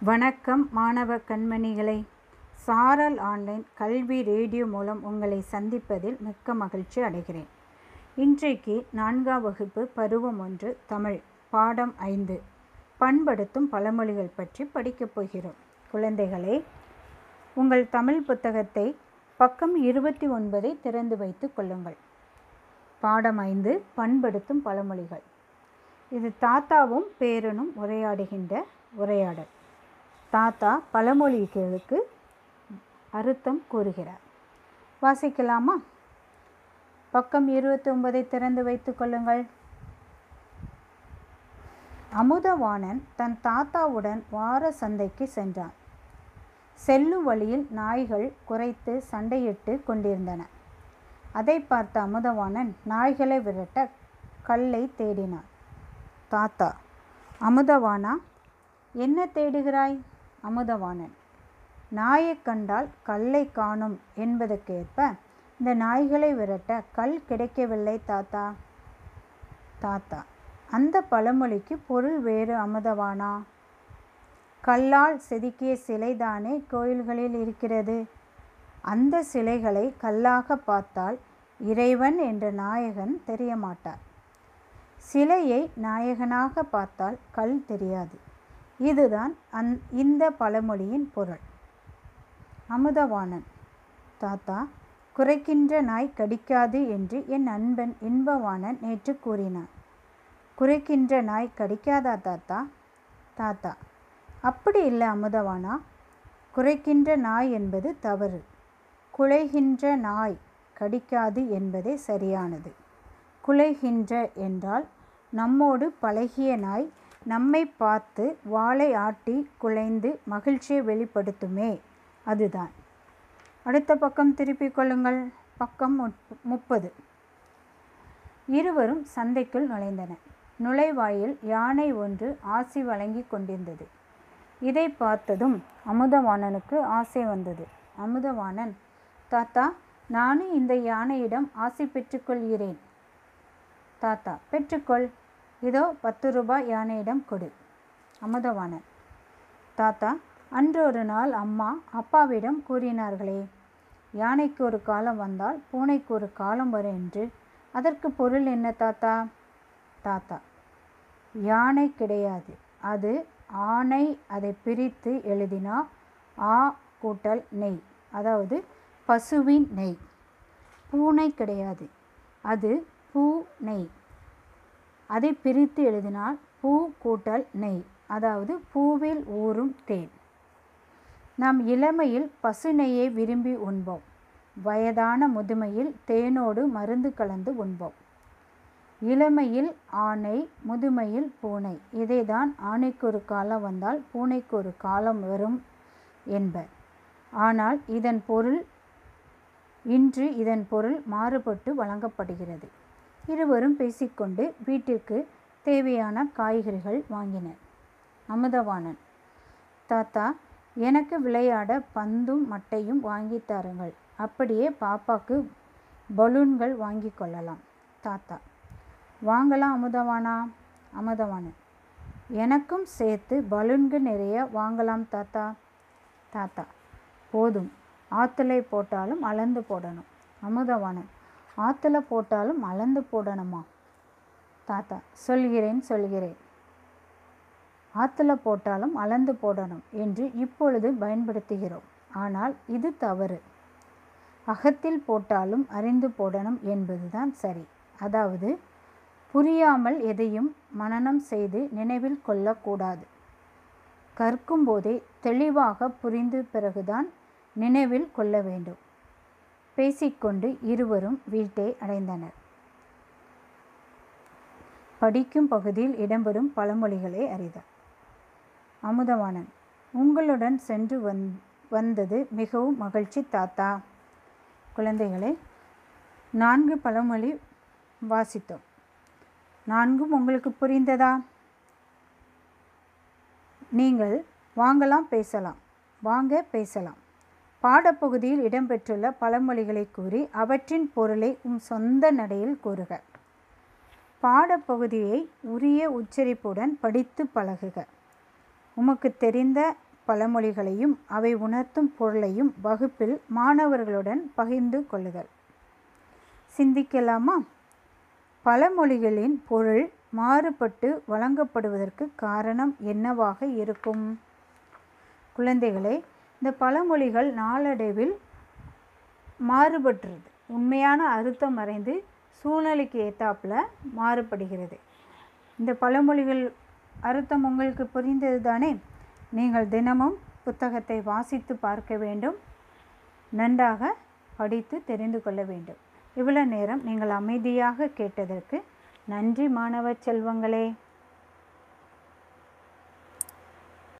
வணக்கம் மாணவ கண்மணிகளை. சாரல் ஆன்லைன் கல்வி ரேடியோ மூலம் உங்களை சந்திப்பதில் மிக்க மகிழ்ச்சி அடைகிறேன். இன்றைக்கு நான்காம் வகுப்பு பருவம் ஒன்று தமிழ் பாடம் ஐந்து. பண்படுத்தும் பழமொழிகள் பற்றி படிக்கப் போகிறோம். குழந்தைகளே உங்கள் தமிழ் புத்தகத்தை பக்கம் இருபத்தி ஒன்பதை திறந்து வைத்து கொள்ளுங்கள். பாடம் ஐந்து பண்படுத்தும் பழமொழிகள். இது தாத்தாவும் பேரனும் உரையாடுகின்ற உரையாடல். தாத்தா பழமொழிகளுக்கு அர்த்தம் கூறுகிறார். வாசிக்கலாமா? பக்கம் இருபத்தி ஒன்பதை திறந்து வைத்து கொள்ளுங்கள். அமுதவாணன் தன் தாத்தாவுடன் வார சந்தைக்கு சென்றான். செல்லும் வழியில் நாய்கள் குறைத்து சண்டையிட்டு கொண்டிருந்தன. அதை பார்த்த அமுதவாணன் நாய்களை விரட்ட கல்லை தேடினான். தாத்தா அமுதவானா என்ன தேடுகிறாய்? அமுதவாணன் நாயைக் கண்டால் கல்லை காணும் என்பதற்கேற்ப இந்த நாய்களை விரட்ட கல் கிடைக்கவில்லை தாத்தா. தாத்தா அந்த பழமொழிக்கு பொருள் வேறு அமுதவானா? கல்லால் செதுக்கிய சிலைதானே கோயில்களில் இருக்கிறது. அந்த சிலைகளை கல்லாக பார்த்தால் இறைவன் என்ற நாயகன் தெரிய மாட்டார் சிலையை நாயகனாக பார்த்தால் கல் தெரியாது. இதுதான் அந் இந்த பழமொழியின் பொருள். அமுதவாணன் தாத்தா குறைக்கின்ற நாய் கடிக்காது என்று என் அன்பன் இன்பவாணன் நேற்று கூறினான். குறைக்கின்ற நாய் கடிக்காதா தாத்தா? தாத்தா அப்படி இல்லை அமுதவானா குறைக்கின்ற நாய் என்பது தவறு. குலைகின்ற நாய் கடிக்காது என்பதே சரியானது. குலைகின்ற என்றால் நம்மோடு பழகிய நாய் நம்மை பார்த்து வாளை ஆட்டி குலைந்து மகிழ்ச்சியை வெளிப்படுத்துமே. அதுதான். அடுத்த பக்கம் திருப்பிக் கொள்ளுங்கள். பக்கம் முப்பது. இருவரும் சந்தைக்குள் நுழைந்தனர் நுழைவாயில் யானை ஒன்று ஆசி வழங்கி கொண்டிருந்தது. இதை பார்த்ததும் அமுதவாணனுக்கு ஆசை வந்தது. அமுதவாணன் தாத்தா நானும் இந்த யானையிடம் ஆசை பெற்றுக்கொள்கிறேன் தாத்தா பெற்றுக்கொள். இதோ பத்து ரூபாய் யானையிடம் கொடு. அமுதவாணன் தாத்தா அன்று ஒரு நாள் அம்மா அப்பாவிடம் கூறினார்களே யானைக்கு ஒரு காலம் வந்தால் பூனைக்கு ஒரு காலம் வரும் என்று அதற்கு பொருள் என்ன தாத்தா? தாத்தா யானை கிடையாது. அது ஆணை அதை பிரித்து எழுதினா ஆ கூட்டல் நெய் அதாவது பசுவின் நெய். பூனை கிடையாது. அது பூ நெய். அதை பிரித்து எழுதினால் பூ கூட்டல் நெய் அதாவது பூவில் ஊறும் தேன். நாம் இளமையில் பசு நெய்யை விரும்பி உண்போம். வயதான முதுமையில் தேனோடு மருந்து கலந்து உண்போம். இளமையில் ஆணை முதுமையில் பூனை இதைதான் ஆணைக்கு ஒரு காலம் வந்தால் பூனைக்கு ஒரு காலம் வரும் என்பர். ஆனால் இதன் பொருள் இன்று இதன் பொருள் மாறுபட்டு வழங்கப்படுகிறது. இருவரும் பேசிக்கொண்டு வீட்டிற்கு தேவையான காய்கறிகள் வாங்கினர் அமுதவாணன் தாத்தா எனக்கு விளையாட பந்தும் மட்டையும் வாங்கி தாருங்கள். அப்படியே பாப்பாக்கு பலூன்கள் வாங்கி கொள்ளலாம். தாத்தா வாங்கலாம் அமுதவானா அமுதவானன் எனக்கும் சேர்த்து பலூன்கள் நிறைய வாங்கலாம் தாத்தா. தாத்தா போதும். ஆத்தலை போட்டாலும் அளந்து போடணும். அமுதவானன் ஆற்றுல போட்டாலும் அளந்து போடணுமா? தாத்தா சொல்கிறேன் சொல்கிறேன். ஆற்றுல போட்டாலும் அளந்து போடணும் என்று இப்பொழுது பயன்படுத்துகிறோம். ஆனால் இது தவறு. அகத்தில் போட்டாலும் அறிந்து போடணும் என்பதுதான் சரி. அதாவது புரியாமல் எதையும் மனனம் செய்து நினைவில் கொள்ளக்கூடாது. கற்கும் போதே தெளிவாக புரிந்து பிறகுதான் நினைவில் கொள்ள வேண்டும். பேசிக்கொண்டு இருவரும் வீட்டை அடைந்தனர். படிக்கும் பகுதியில் இடம்பெறும் பழமொழிகளை அறிதல் அமுதவாணன் உங்களுடன் சென்று வந் வந்தது மிகவும் மகிழ்ச்சி தாத்தா. குழந்தைகளை நான்கு பழமொழி வாசித்தோம். நான்கும் உங்களுக்கு புரிந்ததா? நீங்கள் வாங்கலாம் பேசலாம். வாங்க பேசலாம். பாடப்பகுதியில் இடம்பெற்றுள்ள பழமொழிகளை கூறி அவற்றின் பொருளை உம் சொந்த நடையில் கூறுக. பாடப்பகுதியை உரிய உச்சரிப்புடன் படித்து பழகுக. உமக்கு தெரிந்த பழமொழிகளையும் அவை உணர்த்தும் பொருளையும் வகுப்பில் மாணவர்களுடன் பகிர்ந்து கொள்ளுதல் சிந்திக்கலாமா? பழமொழிகளின் பொருள் மாறுபட்டு வழங்கப்படுவதற்கு காரணம் என்னவாக இருக்கும்? குழந்தைகளை இந்த பழமொழிகள் நாளடைவில் மாறுபட்டுருது. உண்மையான அர்த்தம் மறைந்து சூழ்நிலைக்கு ஏத்தாப்புல மாறுபடுகிறது. இந்த பழமொழிகள் அர்த்தம் உங்களுக்கு புரிந்தது தானே நீங்கள் தினமும் புத்தகத்தை வாசித்து பார்க்க வேண்டும். நன்றாக படித்து தெரிந்து கொள்ள வேண்டும். இவ்வளோ நேரம் நீங்கள் அமைதியாக கேட்டதற்கு நன்றி மாணவ செல்வங்களே.